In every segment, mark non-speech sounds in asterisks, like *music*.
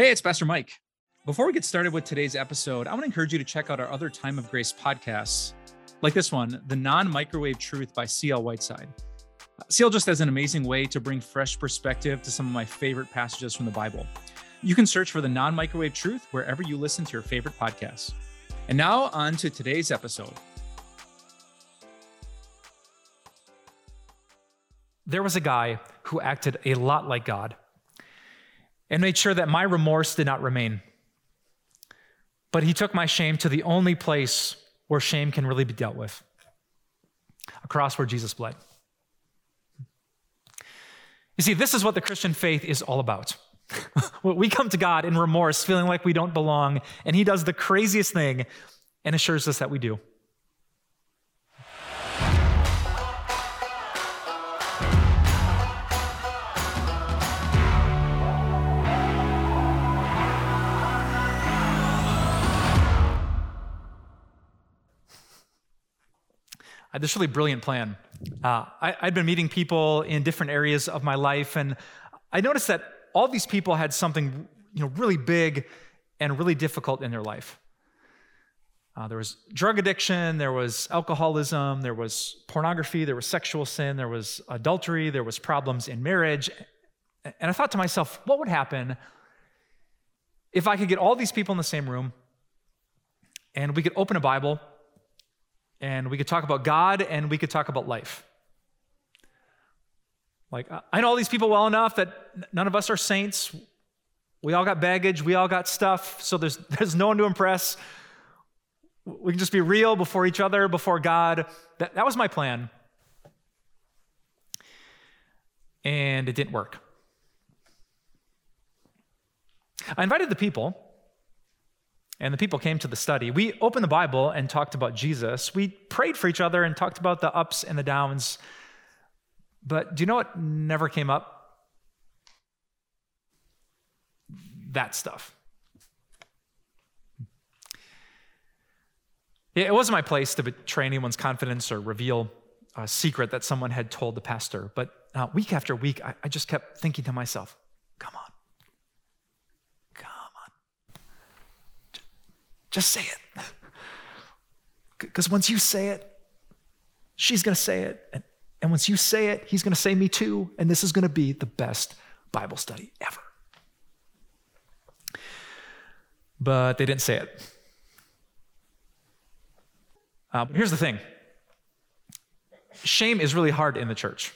Hey, it's Pastor Mike. Before we get started with today's episode, I want to encourage you to check out our other Time of Grace podcasts, like this one, The Non Microwave Truth by C.L. Whiteside. CL just has an amazing way to bring fresh perspective to some of my favorite passages from the Bible. You can search for the non microwave truth wherever you listen to your favorite podcasts. And now, on to today's episode. There was a guy who acted a lot like God and made sure that my remorse did not remain. But he took my shame to the only place where shame can really be dealt with a cross where Jesus bled. You see, this is what the Christian faith is all about. *laughs* we come to God in remorse, feeling like we don't belong, and He does the craziest thing and assures us that we do. Had this really brilliant plan. Uh, I, I'd been meeting people in different areas of my life, and I noticed that all these people had something you know, really big and really difficult in their life. Uh, there was drug addiction, there was alcoholism, there was pornography, there was sexual sin, there was adultery, there was problems in marriage. And I thought to myself, what would happen if I could get all these people in the same room and we could open a Bible and we could talk about God and we could talk about life? Like, I know all these people well enough that none of us are saints. We all got baggage, we all got stuff, so there's, *laughs* there's no one to impress. We can just be real before each other, before God. That, that was my plan. And it didn't work. I invited the people, and the people came to the study. We opened the Bible and talked about Jesus. We prayed for each other and talked about the ups and the downs but do you know what never came up? That stuff. It wasn't my place to betray anyone's confidence or reveal a secret that someone had told the pastor. But uh, week after week, I, I just kept thinking to myself, come on. Come on. Just say it. Because once you say it, she's going to say it. And and once you say it, he's going to say me too. And this is going to be the best Bible study ever. But they didn't say it. Uh, but here's the thing shame is really hard in the church.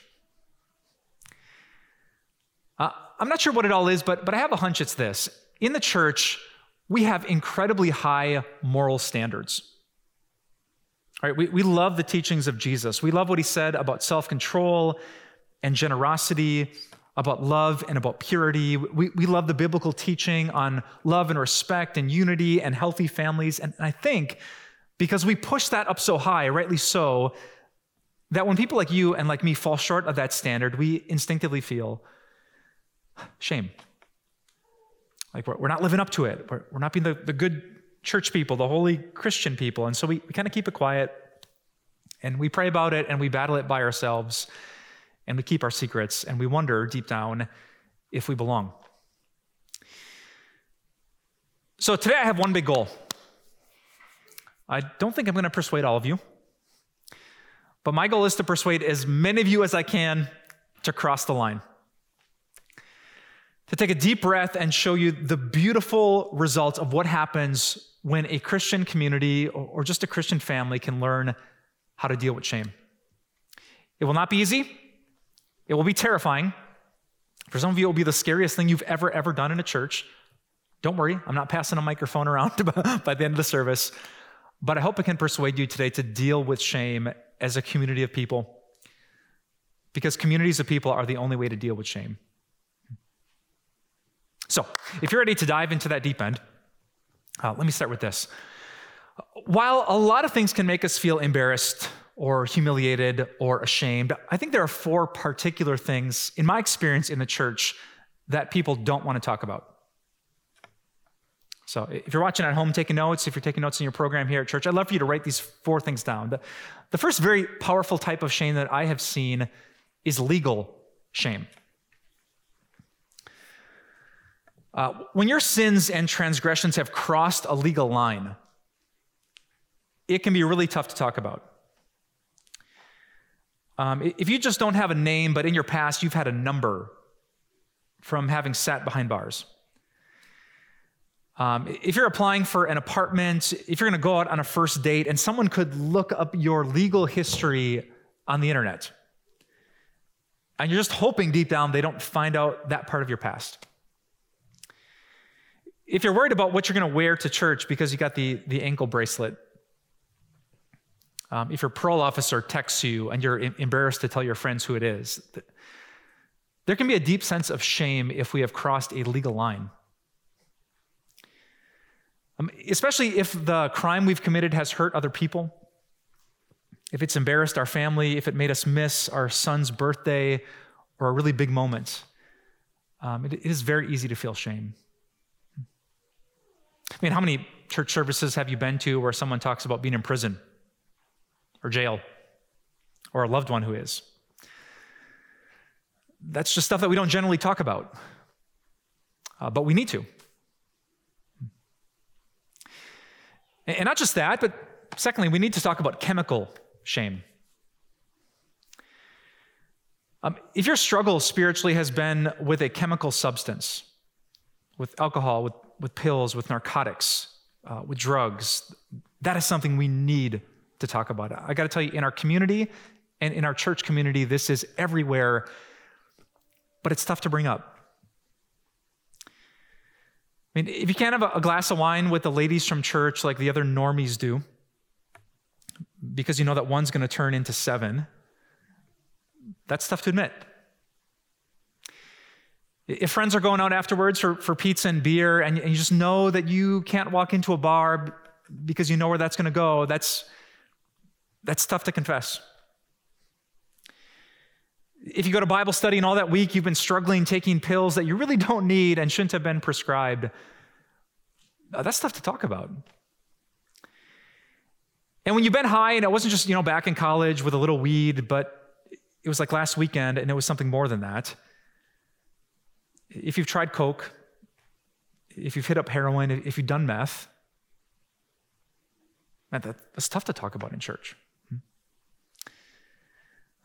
Uh, I'm not sure what it all is, but, but I have a hunch it's this. In the church, we have incredibly high moral standards. All right, we, we love the teachings of Jesus. We love what he said about self control and generosity, about love and about purity. We, we love the biblical teaching on love and respect and unity and healthy families. And I think because we push that up so high, rightly so, that when people like you and like me fall short of that standard, we instinctively feel shame. Like we're, we're not living up to it. We're, we're not being the, the good church people, the holy Christian people. And so we, we kind of keep it quiet and we pray about it and we battle it by ourselves and we keep our secrets and we wonder deep down if we belong. So today I have one big goal. I don't think I'm going to persuade all of you, but my goal is to persuade as many of you as I can to cross the line to take a deep breath and show you the beautiful results of what happens when a Christian community or just a Christian family can learn how to deal with shame. It will not be easy, it will be terrifying. For some of you, it will be the scariest thing you've ever, ever done in a church. Don't worry, I'm not passing a microphone around *laughs* by the end of the service. But I hope I can persuade you today to deal with shame as a community of people. Because communities of people are the only way to deal with shame. So, if you're ready to dive into that deep end, uh, let me start with this. While a lot of things can make us feel embarrassed or humiliated or ashamed, I think there are four particular things, in my experience in the church, that people don't want to talk about. So, if you're watching at home taking notes, if you're taking notes in your program here at church, I'd love for you to write these four things down. The, the first very powerful type of shame that I have seen is legal shame. Uh, when your sins and transgressions have crossed a legal line, it can be really tough to talk about. Um, if you just don't have a name, but in your past you've had a number from having sat behind bars. Um, if you're applying for an apartment, if you're going to go out on a first date, and someone could look up your legal history on the internet, and you're just hoping deep down they don't find out that part of your past if you're worried about what you're going to wear to church because you got the, the ankle bracelet, um, if your parole officer texts you and you're embarrassed to tell your friends who it is, there can be a deep sense of shame if we have crossed a legal line. Um, especially if the crime we've committed has hurt other people, if it's embarrassed our family, if it made us miss our son's birthday or a really big moment. Um, it, it is very easy to feel shame. I mean, how many church services have you been to where someone talks about being in prison or jail or a loved one who is? That's just stuff that we don't generally talk about, uh, but we need to. And not just that, but secondly, we need to talk about chemical shame. Um, if your struggle spiritually has been with a chemical substance, with alcohol, with with pills, with narcotics, uh, with drugs. That is something we need to talk about. I got to tell you, in our community and in our church community, this is everywhere, but it's tough to bring up. I mean, if you can't have a glass of wine with the ladies from church like the other normies do, because you know that one's going to turn into seven, that's tough to admit. If friends are going out afterwards for, for pizza and beer, and, and you just know that you can't walk into a bar because you know where that's going to go, that's, that's tough to confess. If you go to Bible study and all that week you've been struggling taking pills that you really don't need and shouldn't have been prescribed, uh, that's tough to talk about. And when you've been high, and it wasn't just, you know, back in college with a little weed, but it was like last weekend and it was something more than that. If you've tried Coke, if you've hit up heroin, if you've done meth, man, that, that's tough to talk about in church. Hmm.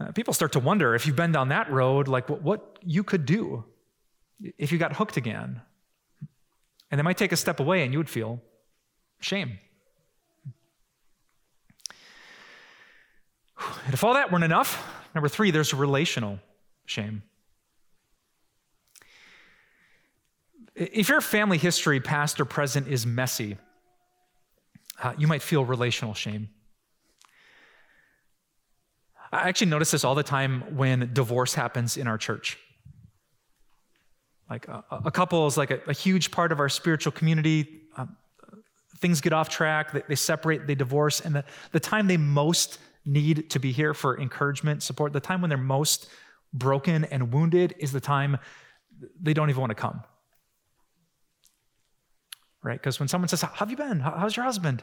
Uh, people start to wonder if you've been down that road, like what, what you could do if you got hooked again. And they might take a step away and you would feel shame. And if all that weren't enough, number three, there's relational shame. If your family history, past or present, is messy, uh, you might feel relational shame. I actually notice this all the time when divorce happens in our church. Like a, a couple is like a, a, huge part of our spiritual community. Um, things get off track, they, they, separate, they divorce, and the, the time they most need to be here for encouragement, support, the time when they're most broken and wounded is the time they don't even want to come right? Because when someone says, How have you been? How's your husband?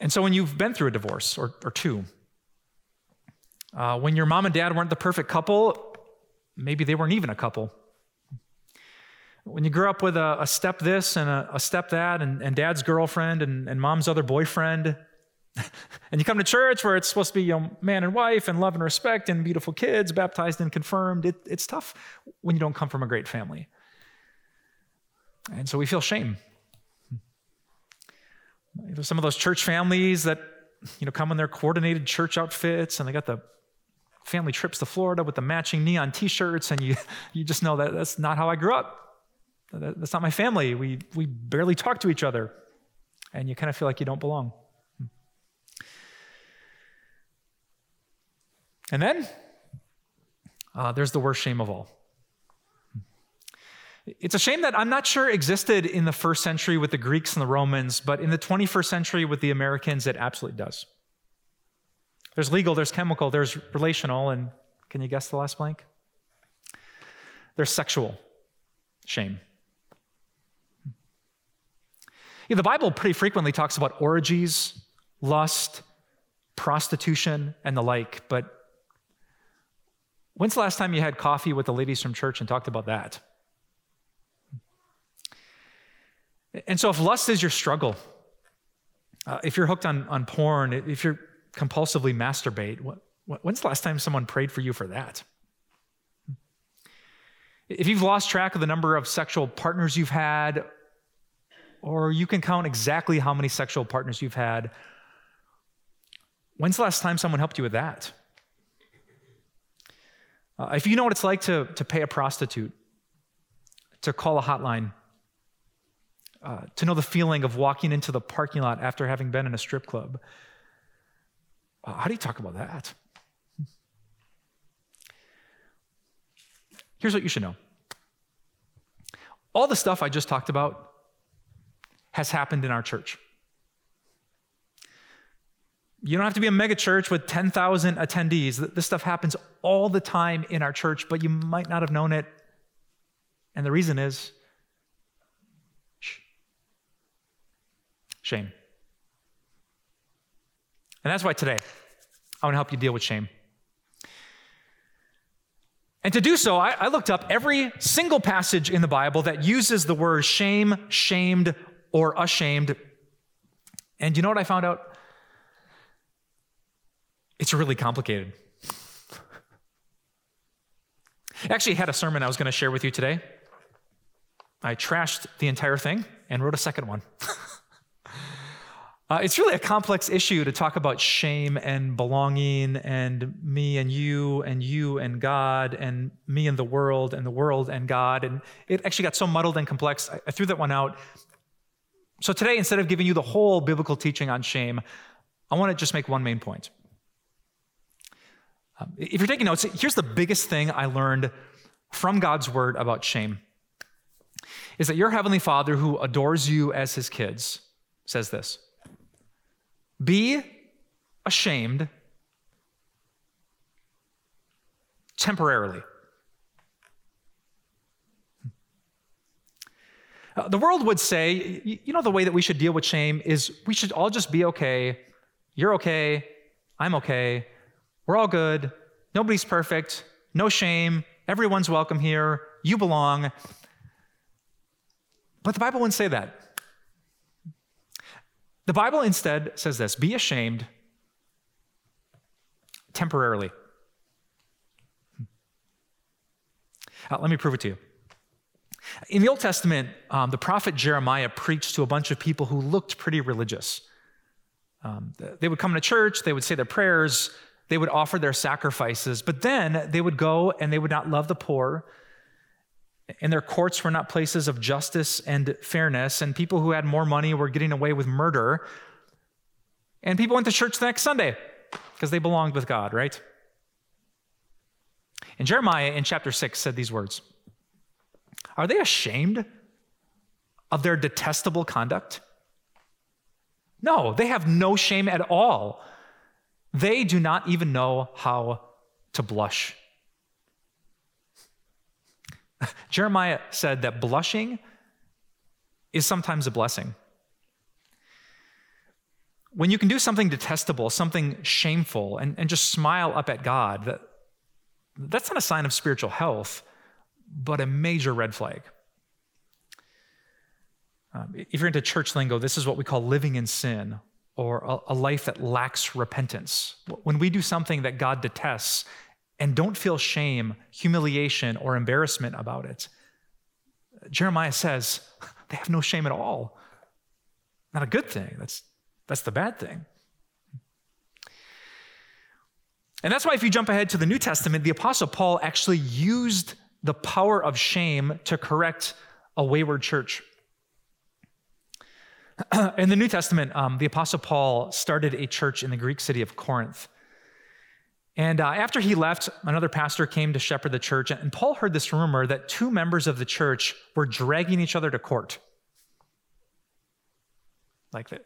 And so when you've been through a divorce or, or two, uh, when your mom and dad weren't the perfect couple, maybe they weren't even a couple. When you grew up with a, a step this and a, a step that, and, and, dad's girlfriend and, and mom's other boyfriend, *laughs* and you come to church where it's supposed to be you know, man and wife and love and respect and beautiful kids, baptized and confirmed. It, it's tough when you don't come from a great family. And so we feel shame. Some of those church families that you know come in their coordinated church outfits and they got the family trips to Florida with the matching neon t-shirts, and you *laughs* you just know that that's not how I grew up. That's not my family. We we barely talk to each other, and you kind of feel like you don't belong. And then uh, there's the worst shame of all. It's a shame that I'm not sure existed in the first century with the Greeks and the Romans, but in the 21st century with the Americans, it absolutely does. There's legal, there's chemical, there's relational, and can you guess the last blank? There's sexual shame. Yeah, the Bible pretty frequently talks about orgies, lust, prostitution, and the like, but When's the last time you had coffee with the ladies from church and talked about that? And so, if lust is your struggle, uh, if you're hooked on, on porn, if you're compulsively masturbate, what, when's the last time someone prayed for you for that? If you've lost track of the number of sexual partners you've had, or you can count exactly how many sexual partners you've had, when's the last time someone helped you with that? Uh, if you know what it's like to, to pay a prostitute, to call a hotline, uh, to know the feeling of walking into the parking lot after having been in a strip club, uh, how do you talk about that? Here's what you should know all the stuff I just talked about has happened in our church. You don't have to be a mega church with 10,000 attendees. This stuff happens all the time in our church, but you might not have known it. And the reason is shame. And that's why today I want to help you deal with shame. And to do so, I, I, looked up every single passage in the Bible that uses the word shame, shamed, or ashamed. And you know what I found out? It's really complicated. Actually, I had a sermon I was going to share with you today. I trashed the entire thing and wrote a second one. *laughs* Uh, it's really a complex issue to talk about shame and belonging and me and you and you and God and me and the world and the world and God. And it actually got so muddled and complex, I, I threw that one out. So today, instead of giving you the whole biblical teaching on shame, I want to just make one main point. Um, if you're taking notes, here's the biggest thing I learned from God's word about shame is that your heavenly Father who adores you as his kids says this be ashamed temporarily. Uh, the world would say, you know, the way that we should deal with shame is we should all just be okay. You're okay. I'm okay. We're all good. Nobody's perfect. No shame. Everyone's welcome here. You belong. But the Bible wouldn't say that. The Bible instead says this be ashamed temporarily. Uh, let me prove it to you. In the Old Testament, um, the prophet Jeremiah preached to a bunch of people who looked pretty religious. Um, they would come to church, they would say their prayers, they would offer their sacrifices, but then they would go and they would not love the poor, and their courts were not places of justice and fairness, and people who had more money were getting away with murder. And people went to church the next Sunday because they belonged with God, right? And Jeremiah in chapter 6 said these words Are they ashamed of their detestable conduct? No, they have no shame at all. They do not even know how to blush. *laughs* Jeremiah said that blushing is sometimes a blessing. When you can do something detestable, something shameful, and, and just smile up at God, that, that's not a sign of spiritual health, but a major red flag. Um, if you're into church lingo, this is what we call living in sin or a, life that lacks repentance. When we do something that God detests and don't feel shame, humiliation, or embarrassment about it. Jeremiah says *laughs* they have no shame at all. Not a good thing. That's, that's the bad thing. And that's why, if you jump ahead to the New Testament, the Apostle Paul actually used the power of shame to correct a wayward church. *clears throat* in the New Testament, um, the Apostle Paul started a church in the Greek city of Corinth. And uh, after he left, another pastor came to shepherd the church, and Paul heard this rumor that two members of the church were dragging each other to court. Like they,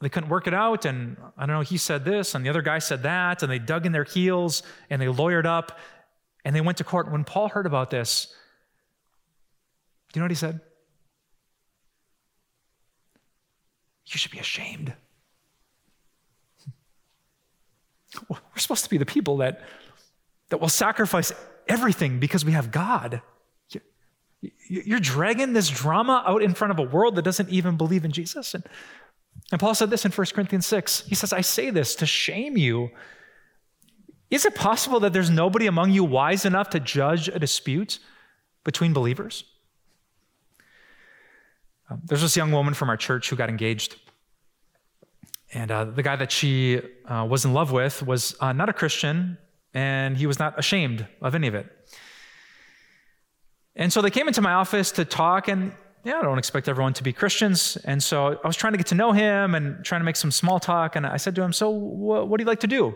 they couldn't work it out, and I don't know, he said this, and the other guy said that, and they dug in their heels, and they lawyered up, and they went to court. When Paul heard about this, do you know what he said? You should be ashamed. *laughs* We're supposed to be the people that, that will sacrifice everything because we have God. You're dragging this drama out in front of a world that doesn't even believe in Jesus. And, and Paul said this in 1 Corinthians 6. He says, I say this to shame you. Is it possible that there's nobody among you wise enough to judge a dispute between believers? Um, there's this young woman from our church who got engaged. And uh, the guy that she uh, was in love with was uh, not a Christian, and he was not ashamed of any of it. And so they came into my office to talk, and yeah, I don't expect everyone to be Christians. And so I was trying to get to know him and trying to make some small talk. And I said to him, So, wh- what do you like to do?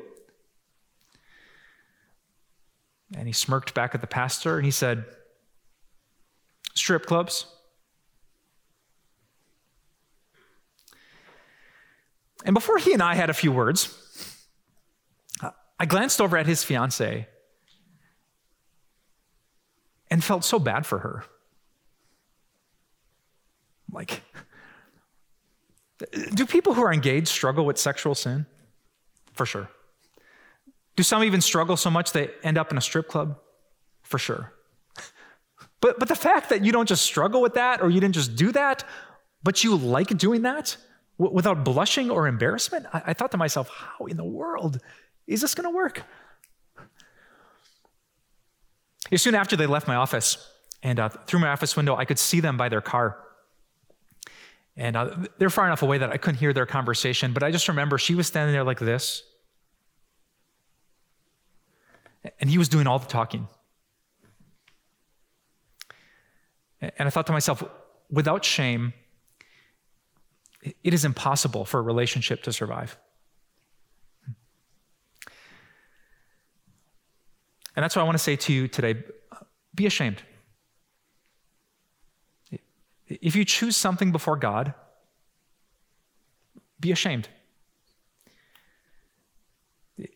And he smirked back at the pastor and he said, Strip clubs. And before he and I had a few words, I glanced over at his fiancee and felt so bad for her. Like, do people who are engaged struggle with sexual sin? For sure. Do some even struggle so much they end up in a strip club? For sure. But, but the fact that you don't just struggle with that or you didn't just do that, but you like doing that w- without blushing or embarrassment, I, I thought to myself, how in the world is this going to work? Soon after they left my office, and uh, through my office window, I could see them by their car. And uh, they're far enough away that I couldn't hear their conversation, but I just remember she was standing there like this. And he was doing all the talking. And I thought to myself, without shame, it is impossible for a relationship to survive. And that's what I want to say to you today be ashamed. If you choose something before God, be ashamed.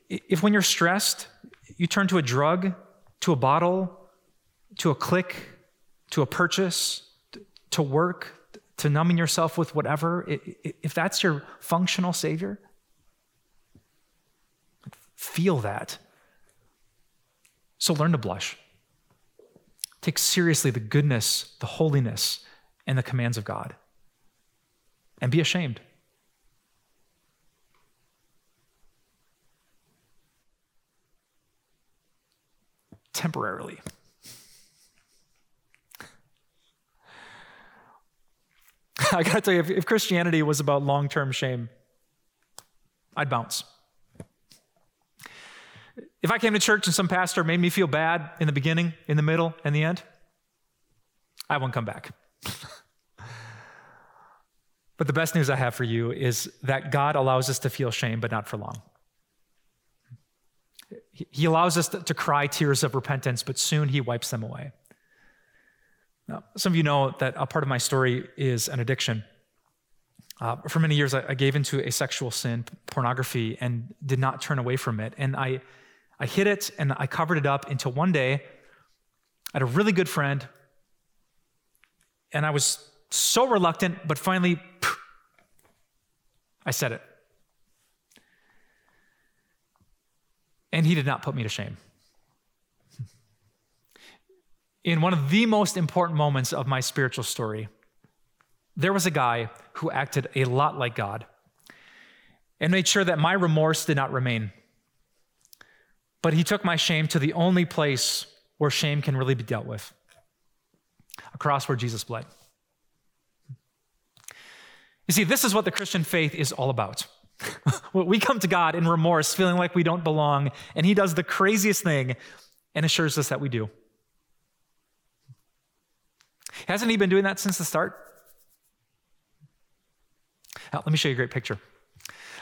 If when you're stressed, you turn to a drug, to a bottle, to a click, to a purchase, to work, to numbing yourself with whatever, if that's your functional Savior, feel that. So learn to blush. Take seriously the goodness, the holiness, and the commands of God. And be ashamed. Temporarily. *laughs* I gotta tell you, if, if Christianity was about long term shame, I'd bounce. If I came to church and some pastor made me feel bad in the beginning, in the middle, and the end, I won't come back. *laughs* but the best news I have for you is that God allows us to feel shame, but not for long. He allows us to cry tears of repentance, but soon He wipes them away. Now, some of you know that a part of my story is an addiction. Uh, for many years, I, I gave into a sexual sin, pornography, and did not turn away from it. And I I hid it and I covered it up until one day I had a really good friend and I was so reluctant, but finally, I said it. And he did not put me to shame. In one of the most important moments of my spiritual story, there was a guy who acted a lot like God and made sure that my remorse did not remain. But he took my shame to the only place where shame can really be dealt with a cross where Jesus bled. You see, this is what the Christian faith is all about. *laughs* we come to God in remorse, feeling like we don't belong, and He does the craziest thing and assures us that we do. Hasn't He been doing that since the start? Now, let me show you a great picture.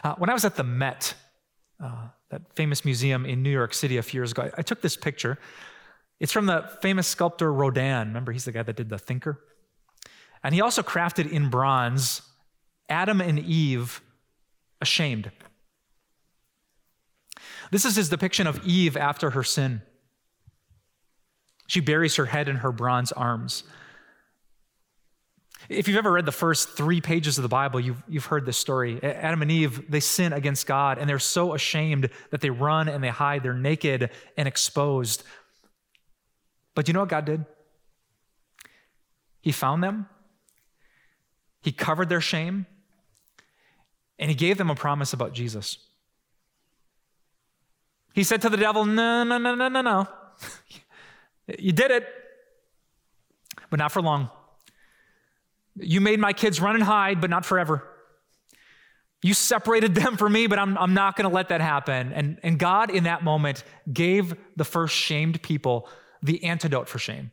Uh, when I was at the Met, uh, that famous museum in New York City a few years ago. I, took this picture. It's from the famous sculptor Rodin. Remember, he's the guy that did the Thinker? And he also crafted in bronze Adam and Eve ashamed. This is his depiction of Eve after her sin. She buries her head in her bronze arms. If you've ever read the first three pages of the Bible, you've, you've heard this story. Adam and Eve, they sin against God, and they're so ashamed that they run and they hide. They're naked and exposed. But you know what God did? He found them, He covered their shame, and He gave them a promise about Jesus. He said to the devil, No, no, no, no, no, no. *laughs* you did it, but not for long. You made my kids run and hide, but not forever. You separated *laughs* them from me, but I'm, I'm not going to let that happen. And, and God, in that moment, gave the first shamed people the antidote for shame.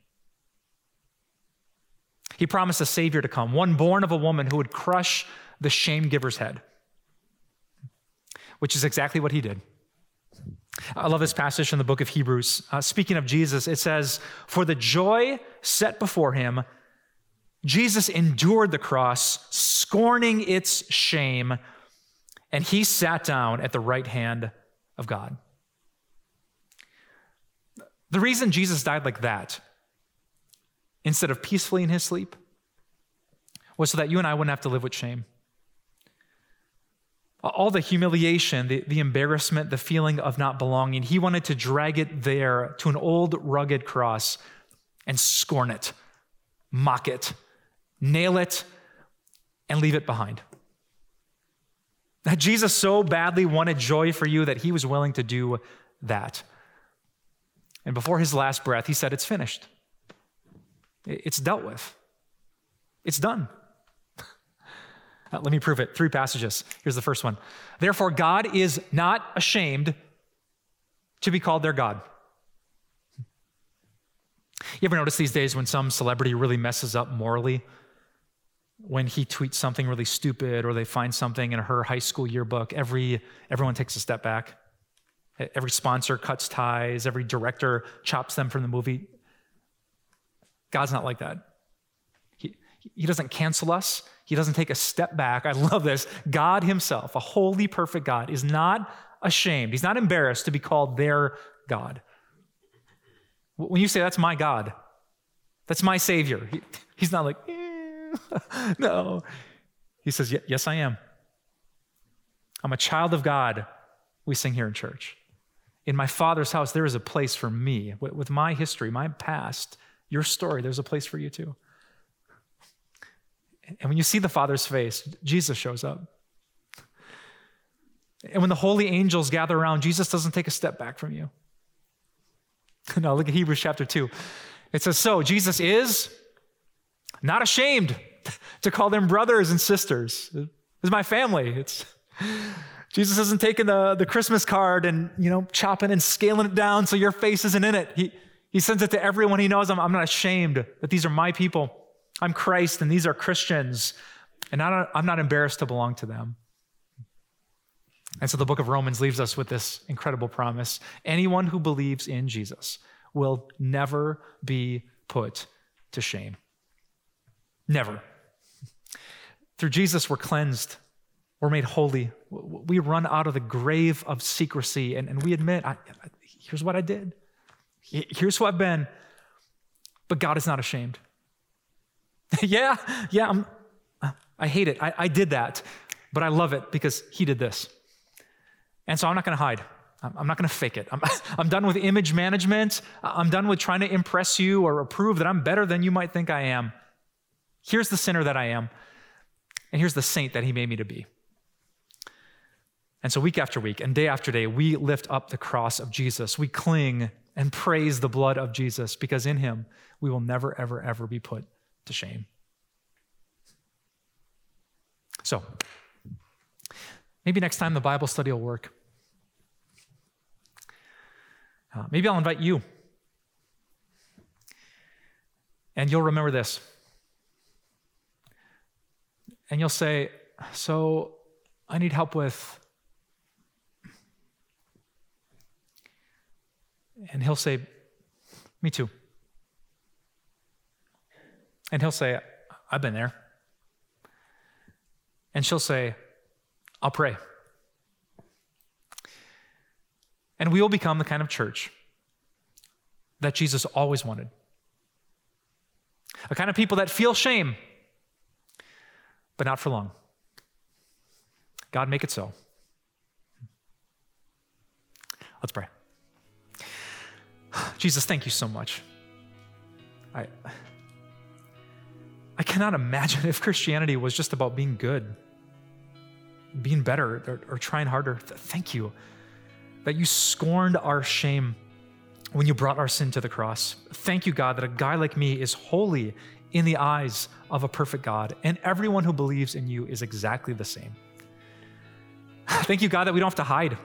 He promised a Savior to come, one born of a woman who would crush the shame giver's head, which is exactly what he did. I love this passage in the book of Hebrews. Uh, speaking of Jesus, it says, For the joy set before him, Jesus endured the cross, scorning its shame, and he sat down at the right hand of God. The reason Jesus died like that, instead of peacefully in his sleep, was so that you and I wouldn't have to live with shame all the humiliation, the, the embarrassment, the feeling of not belonging. He wanted to drag it there to an old rugged cross and scorn it, mock it, nail it, and leave it behind. That Jesus so badly wanted joy for you that he was willing to do that. And before his last breath, he said, It's finished. It's dealt with. It's done. *laughs* Uh, let me prove it. Three passages. Here's the first one. Therefore, God is not ashamed to be called their God. You ever notice these days when some celebrity really messes up morally? When he tweets something really stupid or they find something in her high school yearbook, every, everyone takes a step back. Every sponsor cuts ties, every director chops them from the movie. God's not like that. He, he doesn't cancel us, he doesn't take a step back. I love this. God Himself, a holy, perfect God, is not ashamed. He's not embarrassed to be called their God. When you say, That's my God, that's my Savior, he, He's not like, eh, *laughs* No. He says, Yes, I am. I'm a child of God, we sing here in church. In my Father's house, there is a place for me. With my history, my past, your story, there's a place for you too. And when you see the Father's face, Jesus shows up. And when the holy angels gather around, Jesus doesn't take a step back from you. *laughs* No, look at Hebrews chapter 2. It says, So Jesus is not ashamed to call them brothers and sisters. Is my family. It's Jesus isn't taking the, the Christmas card and you know chopping and scaling it down so your face isn't in it. He, he sends it to everyone he knows. I'm, I'm not ashamed that these are my people. I'm Christ and these are Christians, and I'm not embarrassed to belong to them. And so the book of Romans leaves us with this incredible promise anyone who believes in Jesus will never be put to shame. Never. Through Jesus, we're cleansed, we're made holy, we run out of the grave of secrecy, and, and we admit, I, I, here's what I did, here's who I've been, but God is not ashamed. *laughs* yeah, yeah, I'm, I hate it. I, I did that, but I love it because he did this. And so I'm not going to hide. I'm not going to fake it. I'm, *laughs* I'm done with image management. I'm done with trying to impress you or prove that I'm better than you might think I am. Here's the sinner that I am, and here's the saint that he made me to be. And so, week after week and day after day, we lift up the cross of Jesus. We cling and praise the blood of Jesus because in him we will never, ever, ever be put to shame. So, maybe next time the Bible study will work. Uh, maybe I'll invite you. And you'll remember this. And you'll say, So I need help with. And he'll say, Me too. And he'll say, I've been there. And she'll say, I'll pray. And we will become the kind of church that Jesus always wanted. A kind of people that feel shame, but not for long. God, make it so. Let's pray. *sighs* Jesus, thank you so much I, I cannot imagine *laughs* if Christianity was just about being good, being better, or, or trying harder. Thank you that you scorned our shame when you brought our sin to the cross. Thank you, God, that a guy like me is holy in the eyes of a perfect God, and everyone who believes in you is exactly the same. Thank you, God, that we don't have to hide.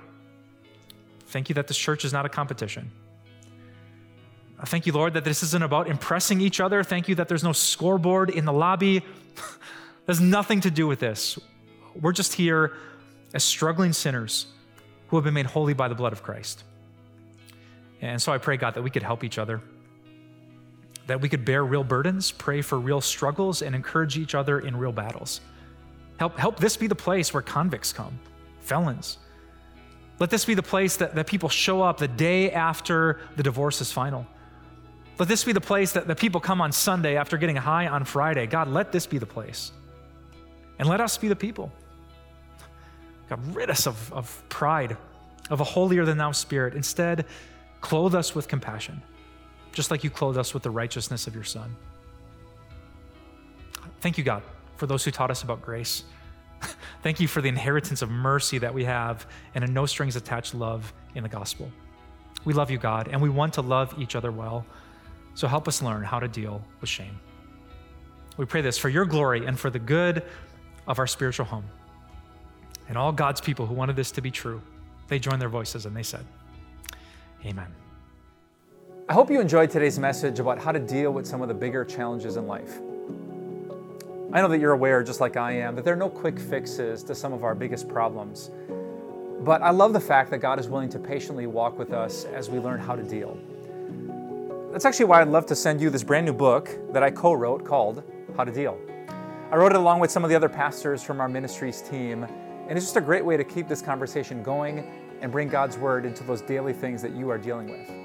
Thank you that this church is not a competition. Thank you, Lord, that this isn't about impressing each other. Thank you that there's no scoreboard in the lobby. *laughs* there's nothing to do with this. We're just here as struggling sinners who have been made holy by the blood of Christ. And so I pray, God, that we could help each other, that we could bear real burdens, pray for real struggles, and encourage each other in real battles. Help, help this be the place where convicts come, felons. Let this be the place that, that people show up the day after the divorce is final. Let this be the place that, that people come on Sunday after getting high on Friday. God, let this be the place. And let us be the people. God, rid us of, of pride, of a holier than thou spirit. Instead, clothe us with compassion, just like you clothe us with the righteousness of your Son. Thank you, God, for those who taught us about grace. *laughs* Thank you for the inheritance of mercy that we have and a no strings attached love in the gospel. We love you, God, and we want to love each other well. So help us learn how to deal with shame. We pray this for your glory and for the good of our spiritual home. And all God's people who wanted this to be true, they joined their voices and they said, Amen. I hope you enjoyed today's message about how to deal with some of the bigger challenges in life. I know that you're aware, just like I am, that there are no quick fixes to some of our biggest problems. But I love the fact that God is willing to patiently walk with us as we learn how to deal. That's actually why I'd love to send you this brand new book that I co wrote called How to Deal. I wrote it along with some of the other pastors from our ministries team, and it's just a great way to keep this conversation going and bring God's Word into those daily things that you are dealing with.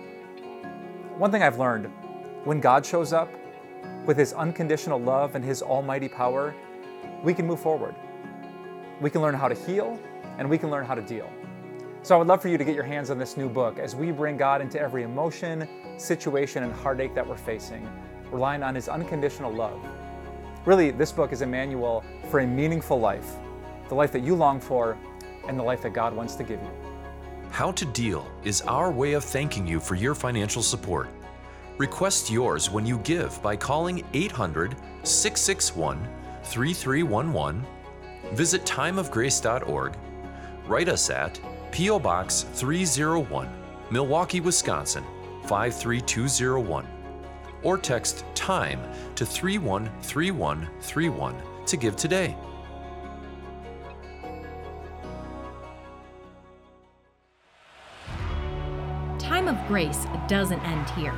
One thing I've learned when God shows up with His unconditional love and His almighty power, we can move forward. We can learn how to heal and we can learn how to deal. So I would love for you to get your hands on this new book as we bring God into every emotion, situation, and heartache that we're facing, relying on His unconditional love. Really, this book is a manual for a meaningful life, the life that you long for, and the life that God wants to give you. How to Deal is our way of thanking you for your financial support. Request yours when you give by calling 800 661 3311, visit timeofgrace.org, write us at P.O. Box 301, Milwaukee, Wisconsin 53201, or text TIME to 313131 to give today. Grace doesn't end here.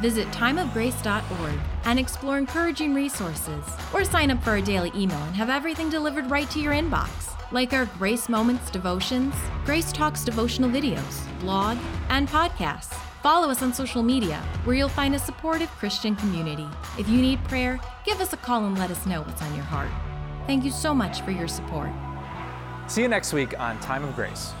Visit timeofgrace.org and explore encouraging resources, or sign up for a daily email and have everything delivered right to your inbox like our Grace Moments devotions, Grace Talks devotional videos, blog, and podcasts. Follow us on social media, where you'll find a supportive Christian community. If you need prayer, give us a call and let us know what's on your heart. Thank you so much for your support. See you next week on Time of Grace.